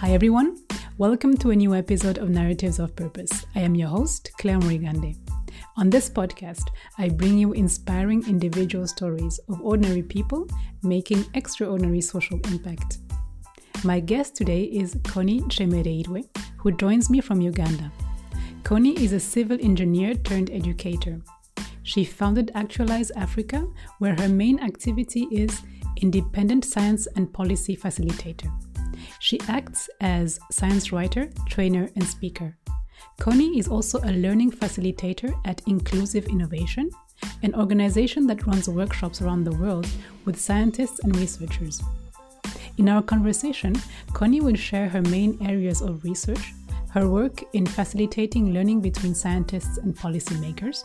Hi, everyone. Welcome to a new episode of Narratives of Purpose. I am your host, Claire Morigande. On this podcast, I bring you inspiring individual stories of ordinary people making extraordinary social impact. My guest today is Connie Nshemereirwe, who joins me from Uganda. Connie is a civil engineer turned educator. She founded Actualise Africa, where her main activity is independent science and policy facilitator. She acts as science writer, trainer, and speaker. Connie is also a learning facilitator at Inclusive Innovation, an organization that runs workshops around the world with scientists and researchers. In our conversation, Connie will share her main areas of research, her work in facilitating learning between scientists and policymakers.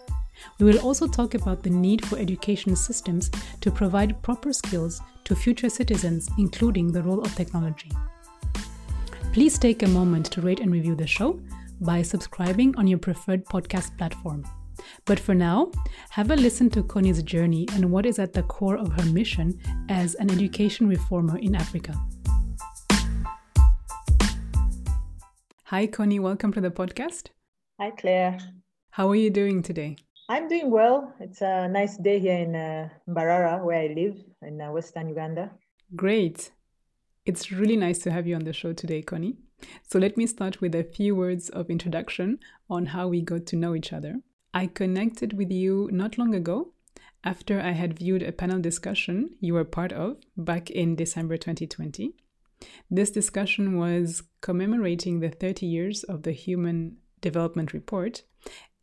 We will also talk about the need for education systems to provide proper skills to future citizens, including the role of technology. Please take a moment to rate and review the show by subscribing on your preferred podcast platform. But for now, have a listen to Connie's journey and what is at the core of her mission as an education reformer in Africa. Hi, Connie. Welcome to the podcast. Hi, Claire. How are you doing today? I'm doing well. It's a nice day here in uh, Mbarara, where I live in uh, Western Uganda. Great. It's really nice to have you on the show today, Connie. So let me start with a few words of introduction on how we got to know each other. I connected with you not long ago after I had viewed a panel discussion you were part of back in December 2020. This discussion was commemorating the 30 years of the Human Development Report,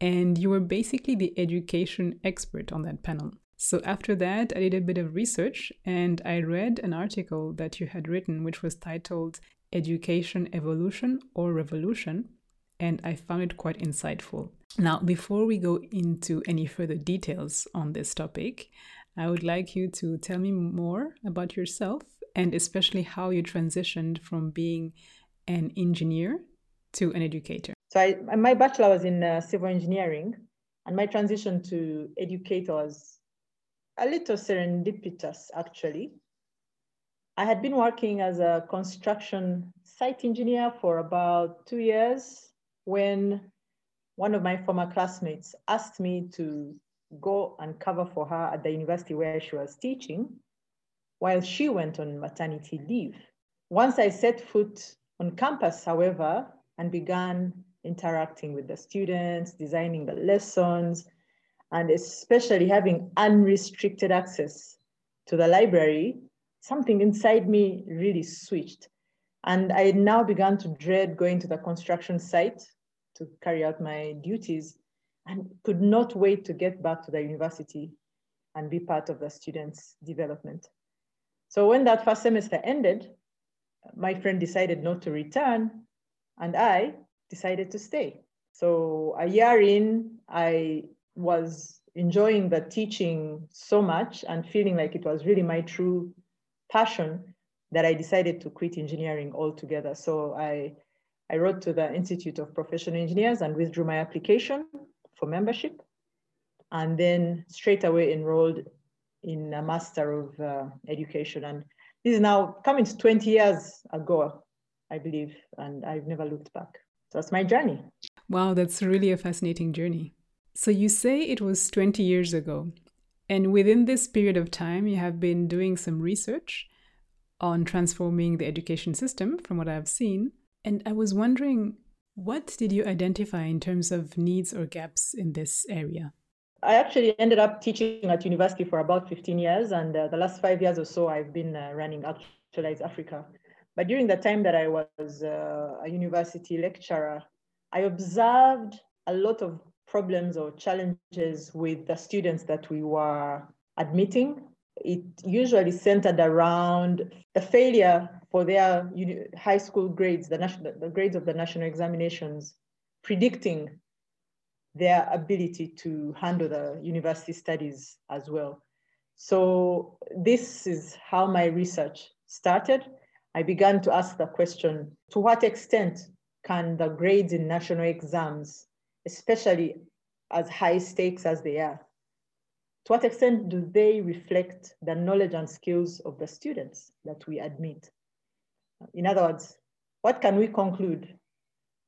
and you were basically the education expert on that panel. So after that, I did a bit of research and I read an article that you had written, which was titled Education Evolution or Revolution, and I found it quite insightful. Now, before we go into any further details on this topic, I would like you to tell me more about yourself and especially how you transitioned from being an engineer to an educator. So, I, my bachelor was in uh, civil engineering, and my transition to educator was a little serendipitous, actually. I had been working as a construction site engineer for about two years when one of my former classmates asked me to go and cover for her at the university where she was teaching while she went on maternity leave. Once I set foot on campus, however, and began interacting with the students, designing the lessons, and especially having unrestricted access to the library, something inside me really switched. And I now began to dread going to the construction site to carry out my duties and could not wait to get back to the university and be part of the students' development. So when that first semester ended, my friend decided not to return, and I decided to stay. So a year in, I was enjoying the teaching so much and feeling like it was really my true passion that I decided to quit engineering altogether. So I, I wrote to the Institute of Professional Engineers and withdrew my application for membership, and then straight away enrolled in a Master of uh, Education. And this is now coming to 20 years ago, I believe, and I've never looked back. So that's my journey. Wow, that's really a fascinating journey. So you say it was 20 years ago. And within this period of time, you have been doing some research on transforming the education system, from what I've seen. And I was wondering, what did you identify in terms of needs or gaps in this area? I actually ended up teaching at university for about 15 years. And uh, the last five years or so, I've been uh, running Actualise Africa. But during the time that I was uh, a university lecturer, I observed a lot of problems or challenges with the students that we were admitting. It usually centered around the failure for their high school grades, the, national, the grades of the national examinations, predicting their ability to handle the university studies as well. So this is how my research started. I began to ask the question, to what extent can the grades in national exams especially as high stakes as they are, to what extent do they reflect the knowledge and skills of the students that we admit? In other words, what can we conclude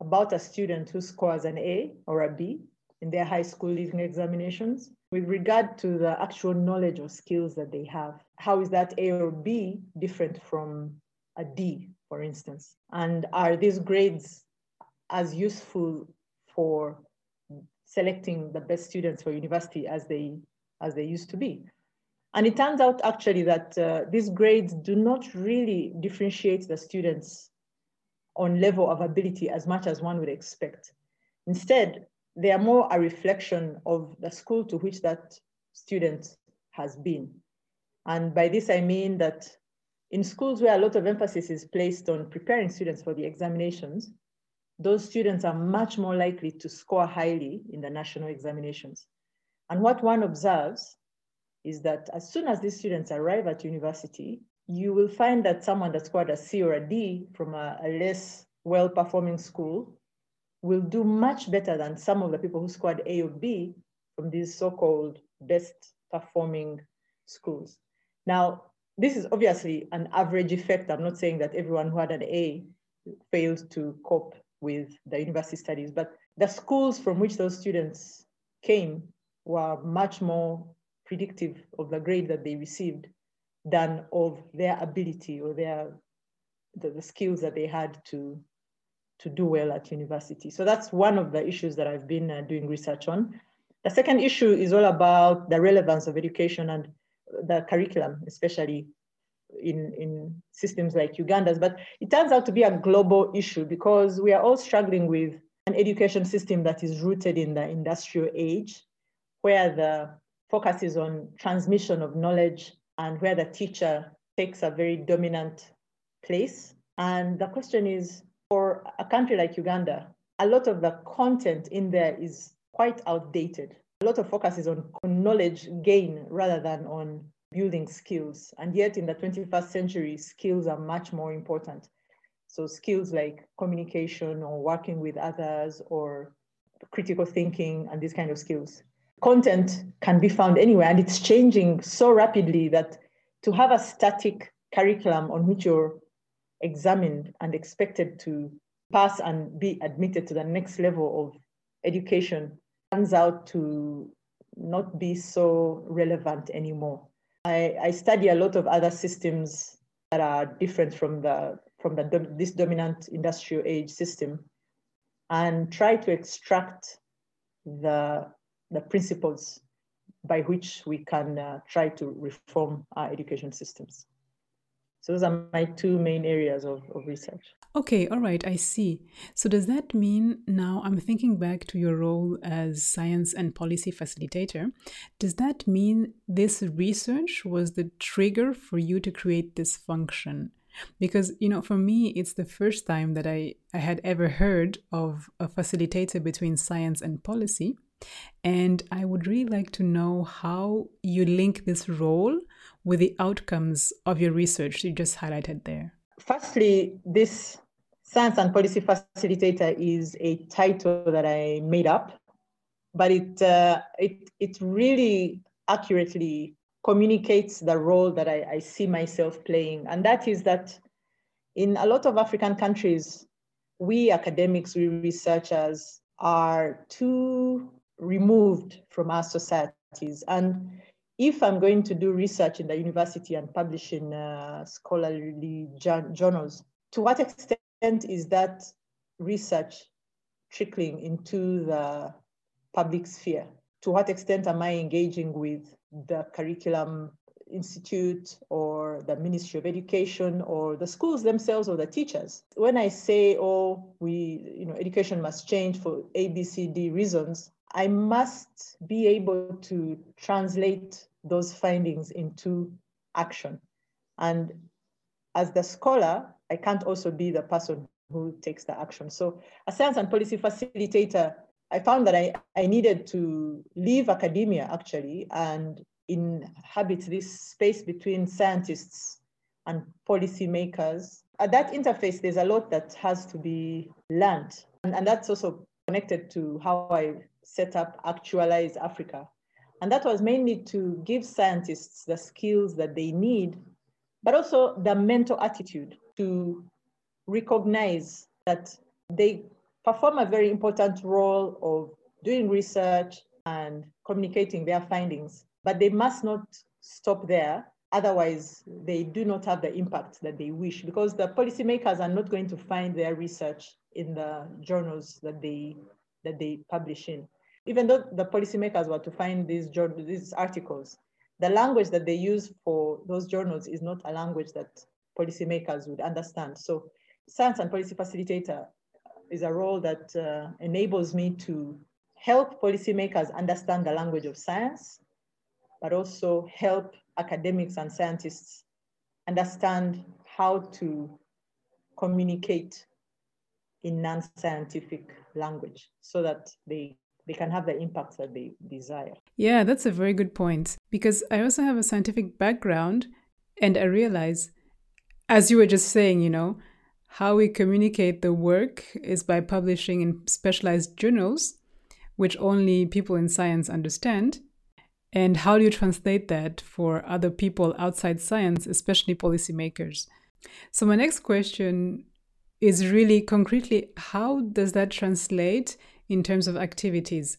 about a student who scores an A or a B in their high school leaving examinations with regard to the actual knowledge or skills that they have? How is that A or B different from a D, for instance? And are these grades as useful for selecting the best students for university as they as they used to be. And it turns out actually that uh, these grades do not really differentiate the students on level of ability as much as one would expect. Instead, they are more a reflection of the school to which that student has been. And by this, I mean that in schools where a lot of emphasis is placed on preparing students for the examinations, those students are much more likely to score highly in the national examinations. And what one observes is that as soon as these students arrive at university, you will find that someone that scored a C or a D from a, a less well-performing school will do much better than some of the people who scored A or B from these so-called best performing schools. Now, this is obviously an average effect. I'm not saying that everyone who had an A failed to cope with the university studies, but the schools from which those students came were much more predictive of the grade that they received than of their ability or their the, the skills that they had to to do well at university. So that's one of the issues that I've been uh, doing research on. The second issue is all about the relevance of education and the curriculum, especially in, in systems like Uganda's, but it turns out to be a global issue because we are all struggling with an education system that is rooted in the industrial age, where the focus is on transmission of knowledge and where the teacher takes a very dominant place. And the question is, for a country like Uganda, a lot of the content in there is quite outdated. A lot of focus is on, on knowledge gain rather than on building skills. And yet in the 21st century, skills are much more important. So skills like communication or working with others or critical thinking and these kind of skills. Content can be found anywhere and it's changing so rapidly that to have a static curriculum on which you're examined and expected to pass and be admitted to the next level of education turns out to not be so relevant anymore. I, I study a lot of other systems that are different from the from the this dominant industrial age system and try to extract the the principles by which we can uh, try to reform our education systems. So those are my two main areas of, of research. Okay, all right, I see. So does that mean now I'm thinking back to your role as science and policy facilitator? Does that mean this research was the trigger for you to create this function? Because, you know, for me, it's the first time that I, I had ever heard of a facilitator between science and policy. And I would really like to know how you link this role with the outcomes of your research you just highlighted there? Firstly, this science and policy facilitator is a title that I made up, but it uh, it it really accurately communicates the role that I, I see myself playing, and that is that in a lot of African countries, we academics, we researchers are too removed from our societies, and if I'm going to do research in the university and publish in uh, scholarly journals, to what extent is that research trickling into the public sphere? To what extent am I engaging with the curriculum institute or the Ministry of Education or the schools themselves or the teachers? When I say, oh, we, you know, education must change for A, B, C, D reasons, I must be able to translate those findings into action. And as the scholar, I can't also be the person who takes the action. So as science and policy facilitator, I found that I, I needed to leave academia actually and inhabit this space between scientists and policymakers. At that interface, there's a lot that has to be learned. And, and that's also connected to how I set up Actualise Africa, and that was mainly to give scientists the skills that they need, but also the mental attitude to recognize that they perform a very important role of doing research and communicating their findings, but they must not stop there. Otherwise, they do not have the impact that they wish because the policymakers are not going to find their research in the journals that they that they publish in. Even though the policymakers were to find these these articles, the language that they use for those journals is not a language that policymakers would understand. So science and policy facilitator is a role that uh, enables me to help policymakers understand the language of science, but also help academics and scientists understand how to communicate in non-scientific language so that they they can have the impact that they desire. Yeah, that's a very good point because I also have a scientific background and I realize as you were just saying, you know, how we communicate the work is by publishing in specialized journals, which only people in science understand. And how do you translate that for other people outside science, especially policymakers? So, my next question is really concretely how does that translate in terms of activities?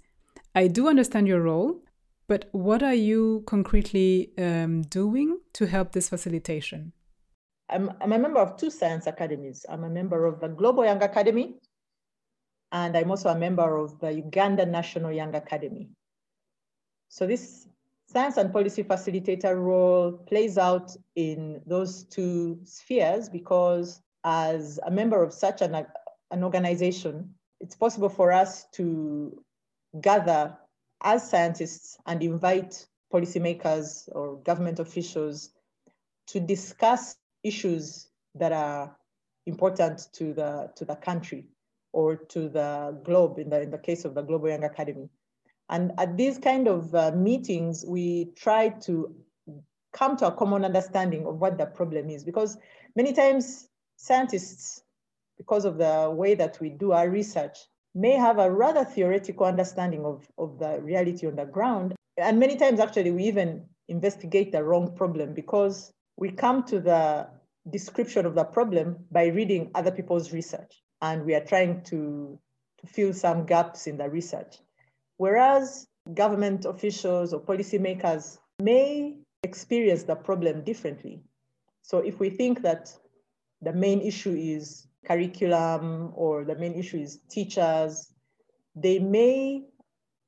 I do understand your role, but what are you concretely um, doing to help this facilitation? I'm, I'm a member of two science academies. I'm a member of the Global Young Academy, and I'm also a member of the Uganda National Young Academy. So this science and policy facilitator role plays out in those two spheres because as a member of such an, an organization, it's possible for us to gather as scientists and invite policymakers or government officials to discuss issues that are important to the to the country or to the globe in the in the case of the Global Young Academy. And at these kind of uh, meetings, we try to come to a common understanding of what the problem is because many times scientists, because of the way that we do our research, may have a rather theoretical understanding of, of the reality on the ground. And many times, actually, we even investigate the wrong problem because we come to the description of the problem by reading other people's research. And we are trying to, to fill some gaps in the research. Whereas government officials or policymakers may experience the problem differently. So if we think that the main issue is curriculum or the main issue is teachers, they may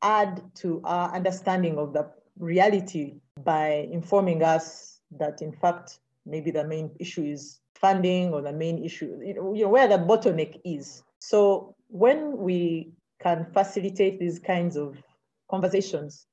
add to our understanding of the reality by informing us that in fact maybe the main issue is funding or the main issue, you know, where the bottleneck is. So when we can facilitate these kinds of conversations,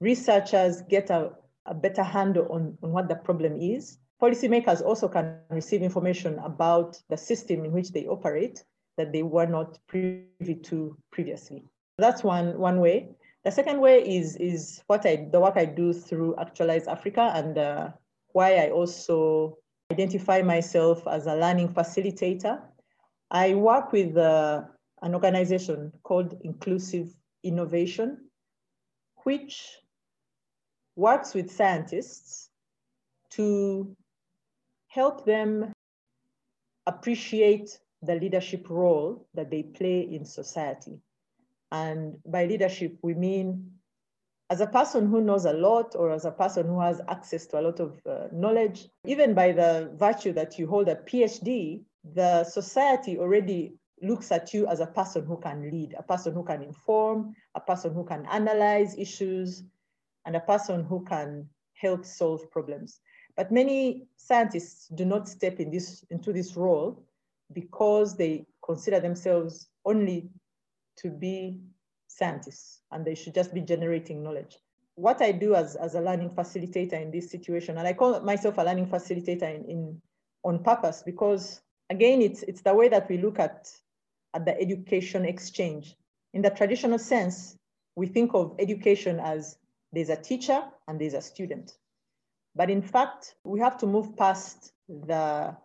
researchers get a, a better handle on, on what the problem is. Policymakers also can receive information about the system in which they operate that they were not privy to previously. That's one, one way. The second way is, is what I, the work I do through Actualise Africa and uh, why I also identify myself as a learning facilitator. I work with uh, an organization called Inclusive Innovation, which works with scientists to help them appreciate the leadership role that they play in society. And by leadership, we mean as a person who knows a lot or as a person who has access to a lot of uh, knowledge, even by the virtue that you hold a PhD, the society already looks at you as a person who can lead, a person who can inform, a person who can analyze issues, and a person who can help solve problems. But many scientists do not step in this, into this role because they consider themselves only to be scientists and they should just be generating knowledge. What I do as, as a learning facilitator in this situation, and I call myself a learning facilitator in, in on purpose because again, it's, it's the way that we look at, at the education exchange. In the traditional sense, we think of education as there's a teacher and there's a student. But in fact, we have to move past the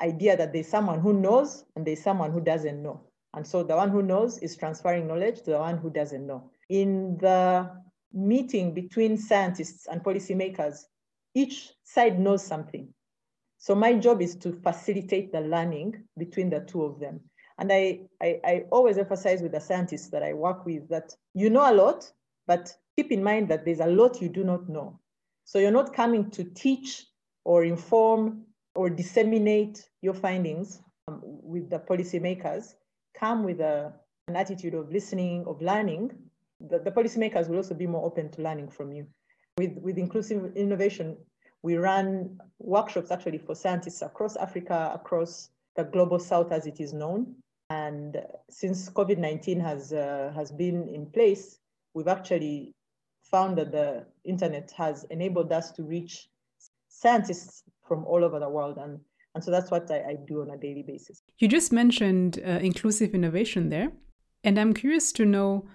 idea that there's someone who knows and there's someone who doesn't know. And so the one who knows is transferring knowledge to the one who doesn't know. In the meeting between scientists and policymakers, each side knows something. So my job is to facilitate the learning between the two of them. And I, I, I always emphasize with the scientists that I work with that you know a lot, but keep in mind that there's a lot you do not know. So you're not coming to teach or inform or disseminate your findings um, with the policymakers. Come with a, an attitude of listening, of learning. The, the policymakers will also be more open to learning from you. With, with inclusive innovation, we run workshops actually for scientists across Africa, across the global south as it is known. And since COVID-19 has, uh, has been in place, we've actually found that the internet has enabled us to reach scientists from all over the world. And, and so that's what I, I do on a daily basis. You just mentioned uh, inclusive innovation there. And I'm curious to know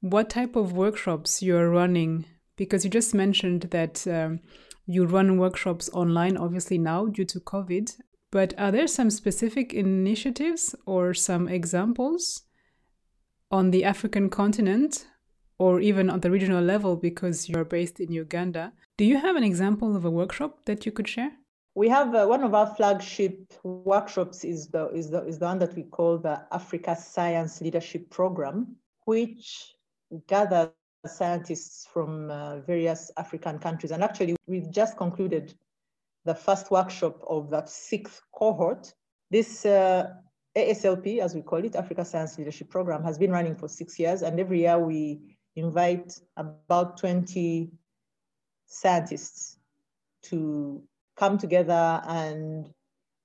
what type of workshops you're running, because you just mentioned that um, you run workshops online, obviously now due to COVID. But are there some specific initiatives or some examples on the African continent or even on the regional level because you're based in Uganda? Do you have an example of a workshop that you could share? We have uh, one of our flagship workshops is the, is, the, is the one that we call the Africa Science Leadership Program, which gathers scientists from uh, various African countries. And actually, we've just concluded the first workshop of the sixth cohort. This uh, ASLP, as we call it, Africa Science Leadership Program, has been running for six years. And every year we invite about 20 scientists to come together and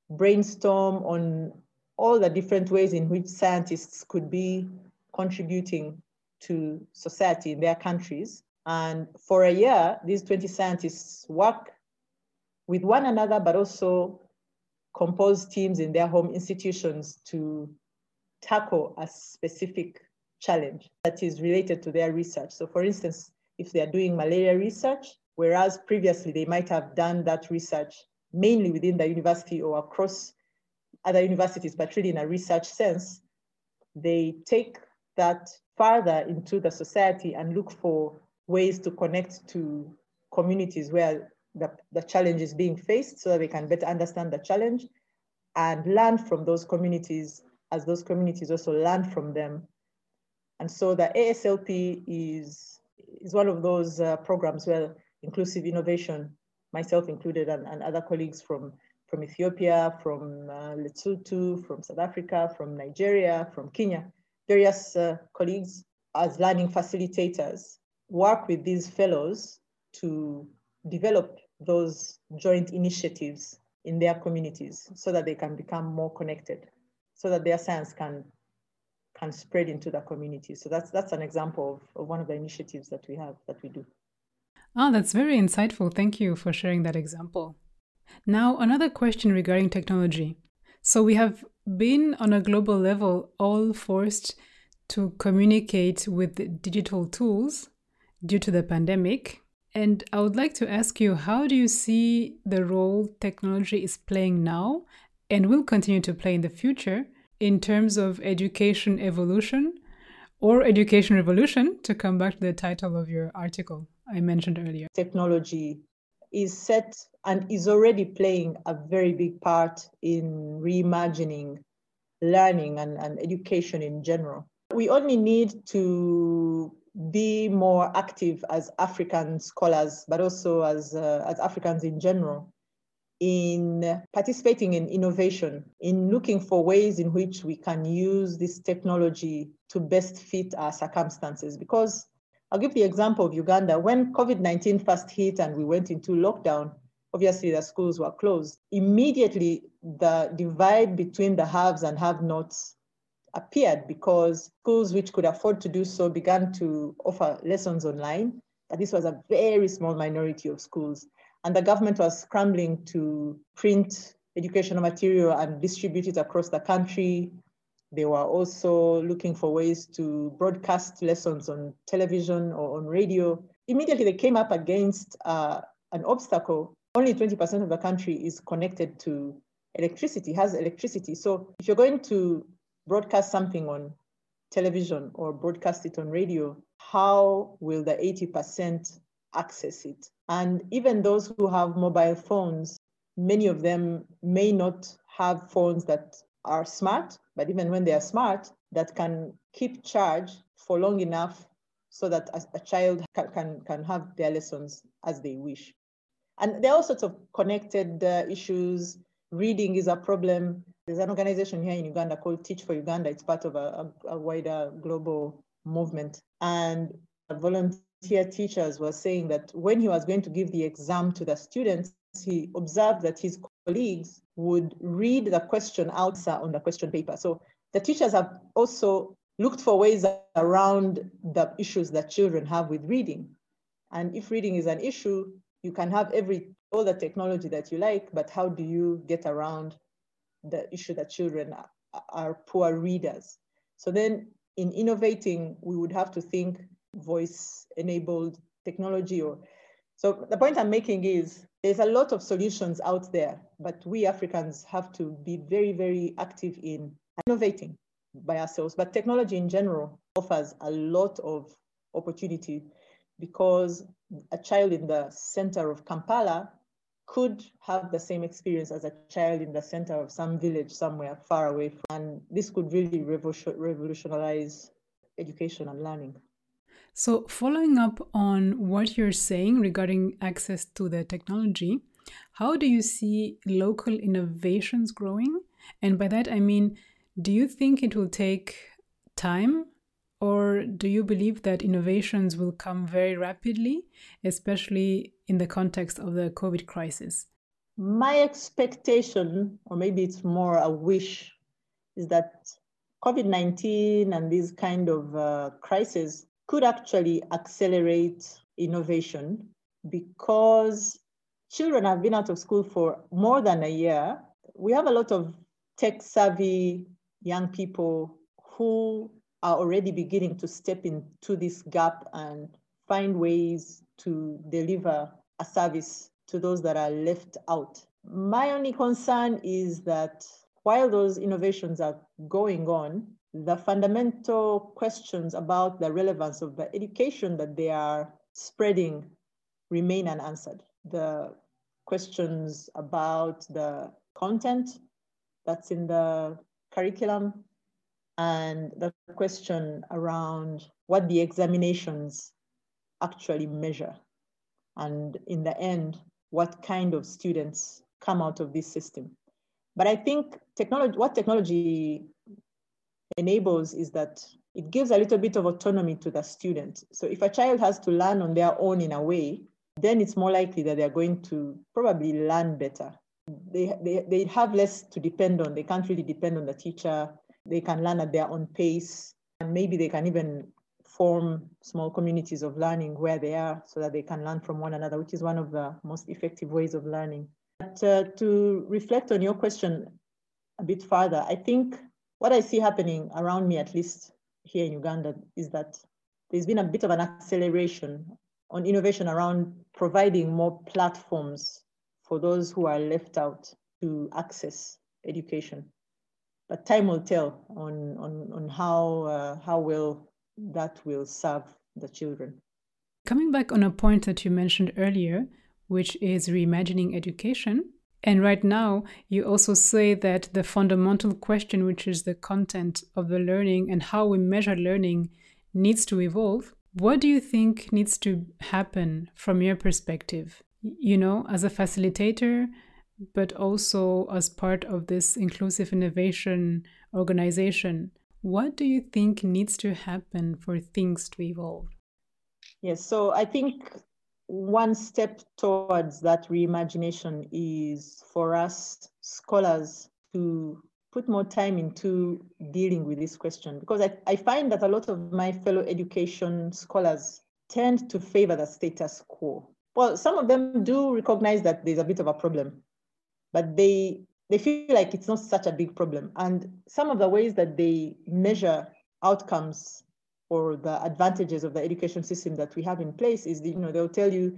brainstorm on all the different ways in which scientists could be contributing to society in their countries. And for a year, these 20 scientists work with one another, but also compose teams in their home institutions to tackle a specific challenge that is related to their research. So for instance, if they're doing malaria research, whereas previously they might have done that research mainly within the university or across other universities, but really in a research sense, they take that further into the society and look for ways to connect to communities where the, the challenge is being faced so that they can better understand the challenge and learn from those communities as those communities also learn from them. And so the ASLP is, is one of those uh, programs where inclusive innovation, myself included, and, and other colleagues from, from Ethiopia, from uh, Lesotho, from South Africa, from Nigeria, from Kenya, various uh, colleagues as learning facilitators work with these fellows to develop those joint initiatives in their communities so that they can become more connected, so that their science can can spread into the community. So that's that's an example of, of one of the initiatives that we have that we do. Ah, that's very insightful. Thank you for sharing that example. Now, another question regarding technology. So we have been on a global level all forced to communicate with digital tools due to the pandemic. And I would like to ask you how do you see the role technology is playing now and will continue to play in the future in terms of education evolution or education revolution, to come back to the title of your article I mentioned earlier? Technology is set and is already playing a very big part in reimagining learning and, and education in general. We only need to be more active as African scholars, but also as, uh, as Africans in general, in participating in innovation, in looking for ways in which we can use this technology to best fit our circumstances. Because I'll give the example of Uganda. When COVID 19 first hit and we went into lockdown, obviously the schools were closed. Immediately, the divide between the haves and have nots appeared because schools which could afford to do so began to offer lessons online. But this was a very small minority of schools. And the government was scrambling to print educational material and distribute it across the country. They were also looking for ways to broadcast lessons on television or on radio. Immediately, they came up against uh, an obstacle only 20% of the country is connected to electricity, has electricity. So if you're going to broadcast something on television or broadcast it on radio, how will the 80% access it? And even those who have mobile phones, many of them may not have phones that are smart, but even when they are smart, that can keep charge for long enough so that a, child can, can, can have their lessons as they wish. And there are all sorts of connected uh, issues. Reading is a problem. There's an organization here in Uganda called Teach for Uganda. It's part of a, a, a wider global movement. And volunteer teachers were saying that when he was going to give the exam to the students, he observed that his colleagues would read the question outside on the question paper. So the teachers have also looked for ways around the issues that children have with reading. And if reading is an issue, you can have every all the technology that you like, but how do you get around the issue that children are, are poor readers? So then in innovating, we would have to think voice enabled technology or so the point I'm making is there's a lot of solutions out there, but we Africans have to be very, very active in innovating by ourselves. But technology in general offers a lot of opportunity because a child in the center of Kampala could have the same experience as a child in the center of some village somewhere far away from, and this could really revolutionize education and learning. So, following up on what you're saying regarding access to the technology, how do you see local innovations growing? And by that, I mean, do you think it will take time or do you believe that innovations will come very rapidly, especially in the context of the COVID crisis? My expectation, or maybe it's more a wish, is that COVID 19 and these kind of uh, crises could actually accelerate innovation because children have been out of school for more than a year. We have a lot of tech savvy young people who are already beginning to step into this gap and find ways to deliver a service to those that are left out. My only concern is that while those innovations are going on, the fundamental questions about the relevance of the education that they are spreading remain unanswered. The questions about the content that's in the curriculum and the question around what the examinations actually measure. And in the end, what kind of students come out of this system. But I think technology, what technology enables is that it gives a little bit of autonomy to the student. So if a child has to learn on their own in a way, then it's more likely that they're going to probably learn better. They, they, they have less to depend on. They can't really depend on the teacher. They can learn at their own pace. And maybe they can even form small communities of learning where they are so that they can learn from one another, which is one of the most effective ways of learning. But uh, to reflect on your question a bit further, I think what I see happening around me, at least here in Uganda, is that there's been a bit of an acceleration on innovation around providing more platforms for those who are left out to access education. But time will tell on, on, on how, uh, how well that will serve the children. Coming back on a point that you mentioned earlier, which is reimagining education, and right now, you also say that the fundamental question, which is the content of the learning and how we measure learning, needs to evolve. What do you think needs to happen from your perspective? You know, as a facilitator, but also as part of this inclusive innovation organization, what do you think needs to happen for things to evolve? Yes, so I think one step towards that reimagination is for us scholars to put more time into dealing with this question because I, I find that a lot of my fellow education scholars tend to favor the status quo. Well, some of them do recognize that there's a bit of a problem, but they they feel like it's not such a big problem. And some of the ways that they measure outcomes or the advantages of the education system that we have in place is, you know, they'll tell you,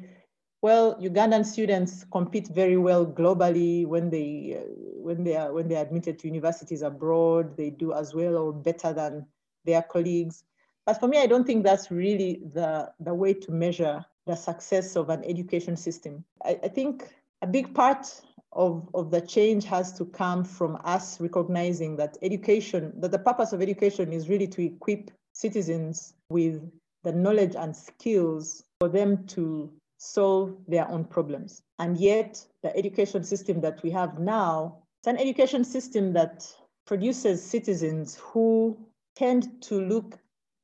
well, Ugandan students compete very well globally when they uh, when they are when they are admitted to universities abroad. They do as well or better than their colleagues. But for me, I don't think that's really the the way to measure the success of an education system. I, I think a big part of, of the change has to come from us recognizing that education, that the purpose of education is really to equip citizens with the knowledge and skills for them to solve their own problems. And yet, the education system that we have now, it's an education system that produces citizens who tend to look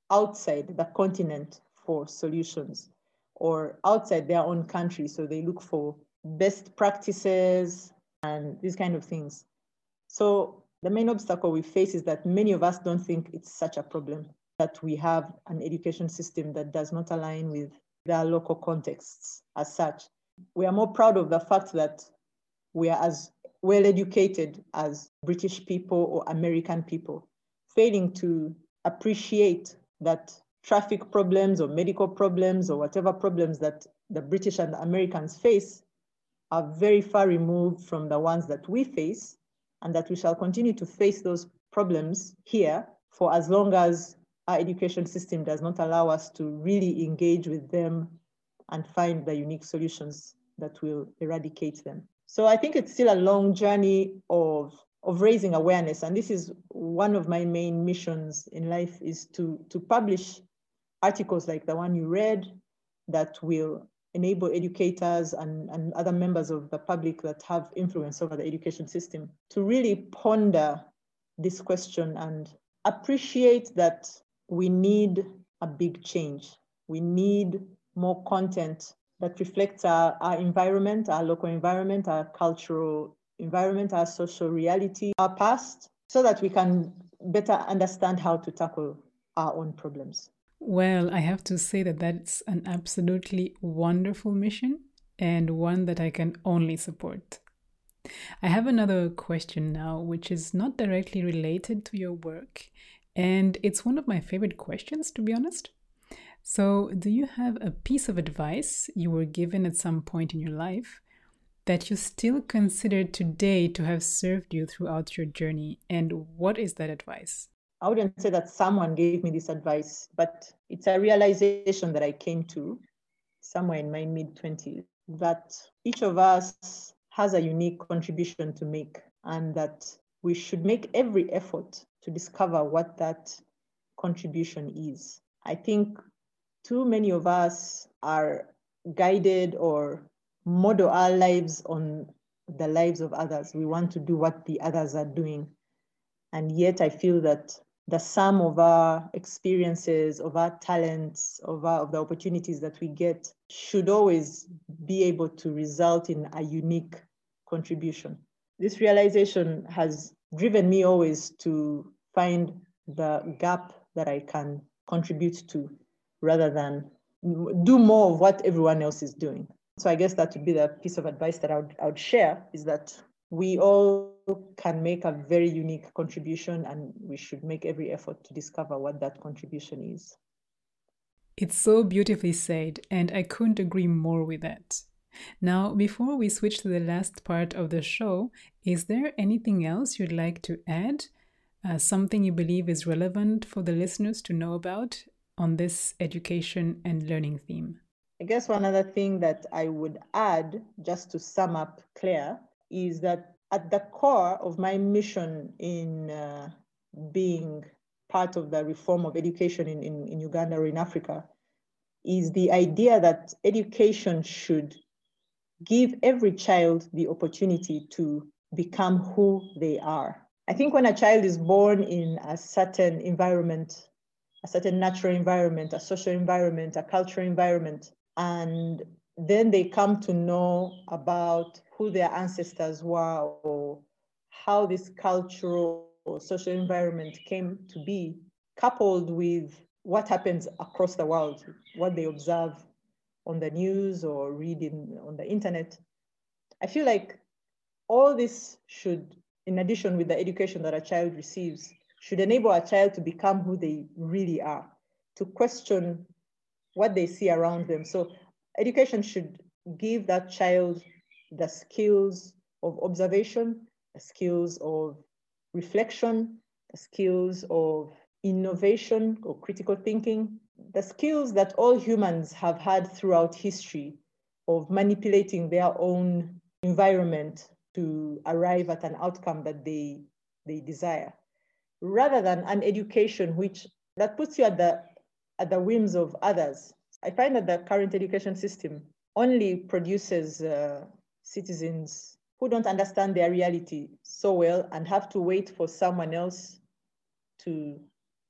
outside the continent for solutions or outside their own country. So they look for best practices and these kind of things. So the main obstacle we face is that many of us don't think it's such a problem that we have an education system that does not align with their local contexts as such. We are more proud of the fact that we are as well educated as British people or American people, failing to appreciate that traffic problems or medical problems or whatever problems that the British and the Americans face are very far removed from the ones that we face, and that we shall continue to face those problems here for as long as our education system does not allow us to really engage with them and find the unique solutions that will eradicate them. So I think it's still a long journey of, of raising awareness. And this is one of my main missions in life is to, to publish articles like the one you read that will enable educators and, and other members of the public that have influence over the education system to really ponder this question and appreciate that we need a big change. We need more content that reflects our, our environment, our local environment, our cultural environment, our social reality, our past, so that we can better understand how to tackle our own problems. Well, I have to say that that's an absolutely wonderful mission and one that I can only support. I have another question now, which is not directly related to your work, and it's one of my favorite questions, to be honest. So, do you have a piece of advice you were given at some point in your life that you still consider today to have served you throughout your journey? And what is that advice? I wouldn't say that someone gave me this advice, but it's a realization that I came to somewhere in my mid 20s that each of us has a unique contribution to make and that we should make every effort to discover what that contribution is. I think too many of us are guided or model our lives on the lives of others. We want to do what the others are doing. And yet I feel that the sum of our experiences, of our talents, of, our, of the opportunities that we get should always be able to result in a unique contribution. This realization has driven me always to find the gap that I can contribute to rather than do more of what everyone else is doing. So I guess that would be the piece of advice that I would, I would share is that we all can make a very unique contribution and we should make every effort to discover what that contribution is. It's so beautifully said, and I couldn't agree more with that. Now, before we switch to the last part of the show, is there anything else you'd like to add? Uh, something you believe is relevant for the listeners to know about on this education and learning theme? I guess one other thing that I would add, just to sum up Claire, is that at the core of my mission in uh, being part of the reform of education in, in, in Uganda or in Africa is the idea that education should give every child the opportunity to become who they are. I think when a child is born in a certain environment, a certain natural environment, a social environment, a cultural environment, and then they come to know about who their ancestors were or how this cultural or social environment came to be, coupled with what happens across the world, what they observe on the news or read in, on the internet. I feel like all this should, in addition with the education that a child receives, should enable a child to become who they really are, to question what they see around them. So education should give that child the skills of observation, the skills of reflection, the skills of innovation or critical thinking, the skills that all humans have had throughout history of manipulating their own environment to arrive at an outcome that they, they desire, rather than an education which that puts you at the, at the whims of others. I find that the current education system only produces uh, citizens who don't understand their reality so well and have to wait for someone else to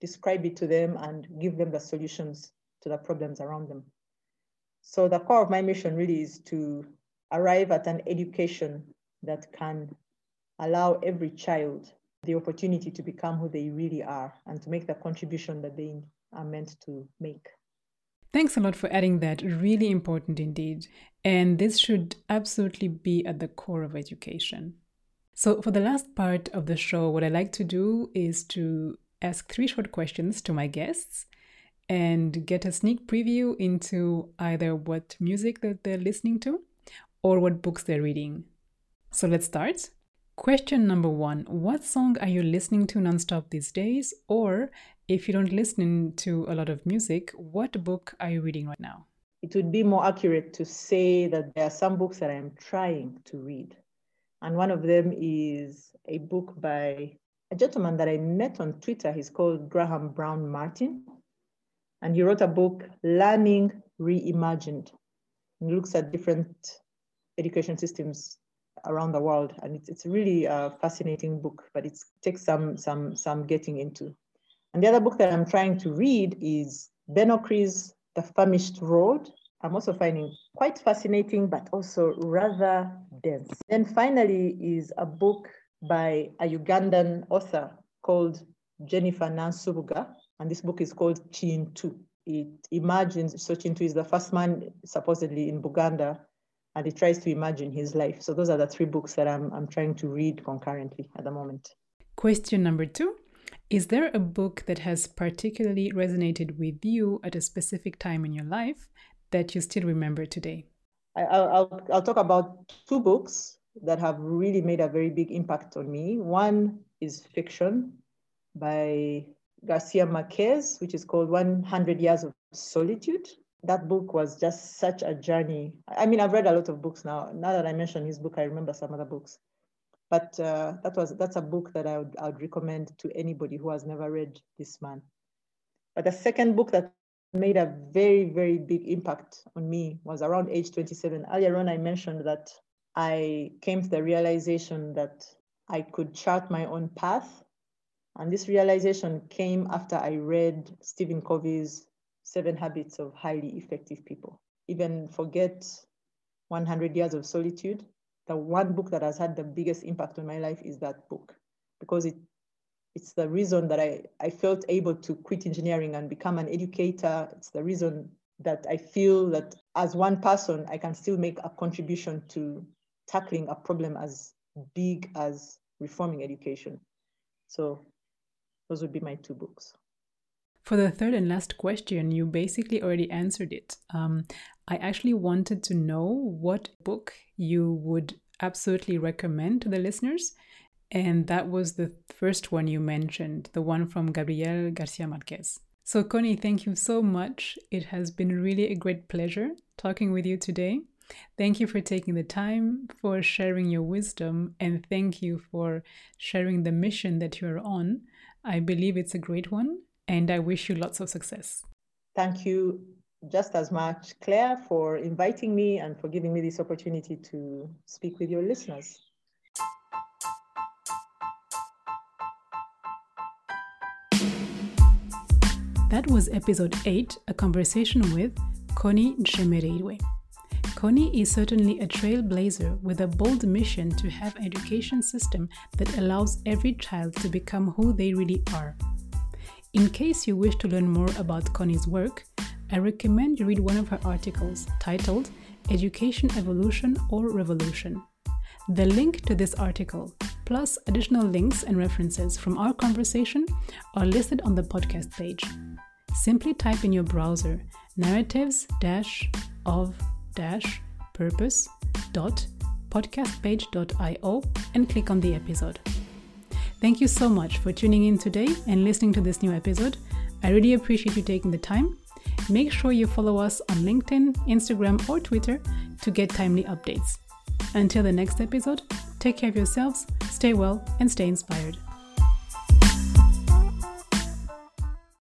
describe it to them and give them the solutions to the problems around them. So the core of my mission really is to arrive at an education that can allow every child the opportunity to become who they really are and to make the contribution that they are meant to make. Thanks a lot for adding that. Really important indeed. And this should absolutely be at the core of education. So, for the last part of the show, what I like to do is to ask three short questions to my guests and get a sneak preview into either what music that they're listening to or what books they're reading. So, let's start. Question number one What song are you listening to nonstop these days? Or if you don't listen to a lot of music, what book are you reading right now? It would be more accurate to say that there are some books that I'm trying to read. And one of them is a book by a gentleman that I met on Twitter. He's called Graham Brown Martin. And he wrote a book, Learning Reimagined. He looks at different education systems around the world. And it's, it's really a fascinating book, but it takes some, some, some getting into. And the other book that I'm trying to read is Ben Okri's The Famished Road. I'm also finding quite fascinating, but also rather dense. Then finally is a book by a Ugandan author called Jennifer Nansubuga. And this book is called Kintu. It imagines, so Kintu is the first man supposedly in Buganda and he tries to imagine his life. So those are the three books that I'm, I'm trying to read concurrently at the moment. Question number two Is there a book that has particularly resonated with you at a specific time in your life that you still remember today? I, will I'll talk about two books that have really made a very big impact on me. One is fiction by Garcia Marquez, which is called 100 Years of Solitude that book was just such a journey. I mean, I've read a lot of books now. Now that I mention his book, I remember some other books. But uh, that was that's a book that I would, I would recommend to anybody who has never read this man. But the second book that made a very, very big impact on me was around age 27. Earlier on, I mentioned that I came to the realization that I could chart my own path. And this realization came after I read Stephen Covey's Seven Habits of Highly Effective People. Even forget 100 Years of Solitude. The one book that has had the biggest impact on my life is that book because it it's the reason that I, I felt able to quit engineering and become an educator. It's the reason that I feel that as one person, I can still make a contribution to tackling a problem as big as reforming education. So those would be my two books. For the third and last question, you basically already answered it. Um, I actually wanted to know what book you would absolutely recommend to the listeners. And that was the first one you mentioned, the one from Gabriel Garcia Marquez. So, Connie, thank you so much. It has been really a great pleasure talking with you today. Thank you for taking the time, for sharing your wisdom, and thank you for sharing the mission that you're on. I believe it's a great one, and I wish you lots of success. Thank you just as much, Claire, for inviting me and for giving me this opportunity to speak with your listeners. That was episode 8, a conversation with Connie Nshemereirwe. Connie is certainly a trailblazer with a bold mission to have an education system that allows every child to become who they really are in case you wish to learn more about Connie's work, I recommend you read one of her articles titled Education Evolution or Revolution. The link to this article, plus additional links and references from our conversation, are listed on the podcast page. Simply type in your browser narratives of purpose dot podcastpage.io and click on the episode. Thank you so much for tuning in today and listening to this new episode. I really appreciate you taking the time. Make sure you follow us on LinkedIn, Instagram, or Twitter to get timely updates. Until the next episode, Take care of yourselves, stay well, and stay inspired.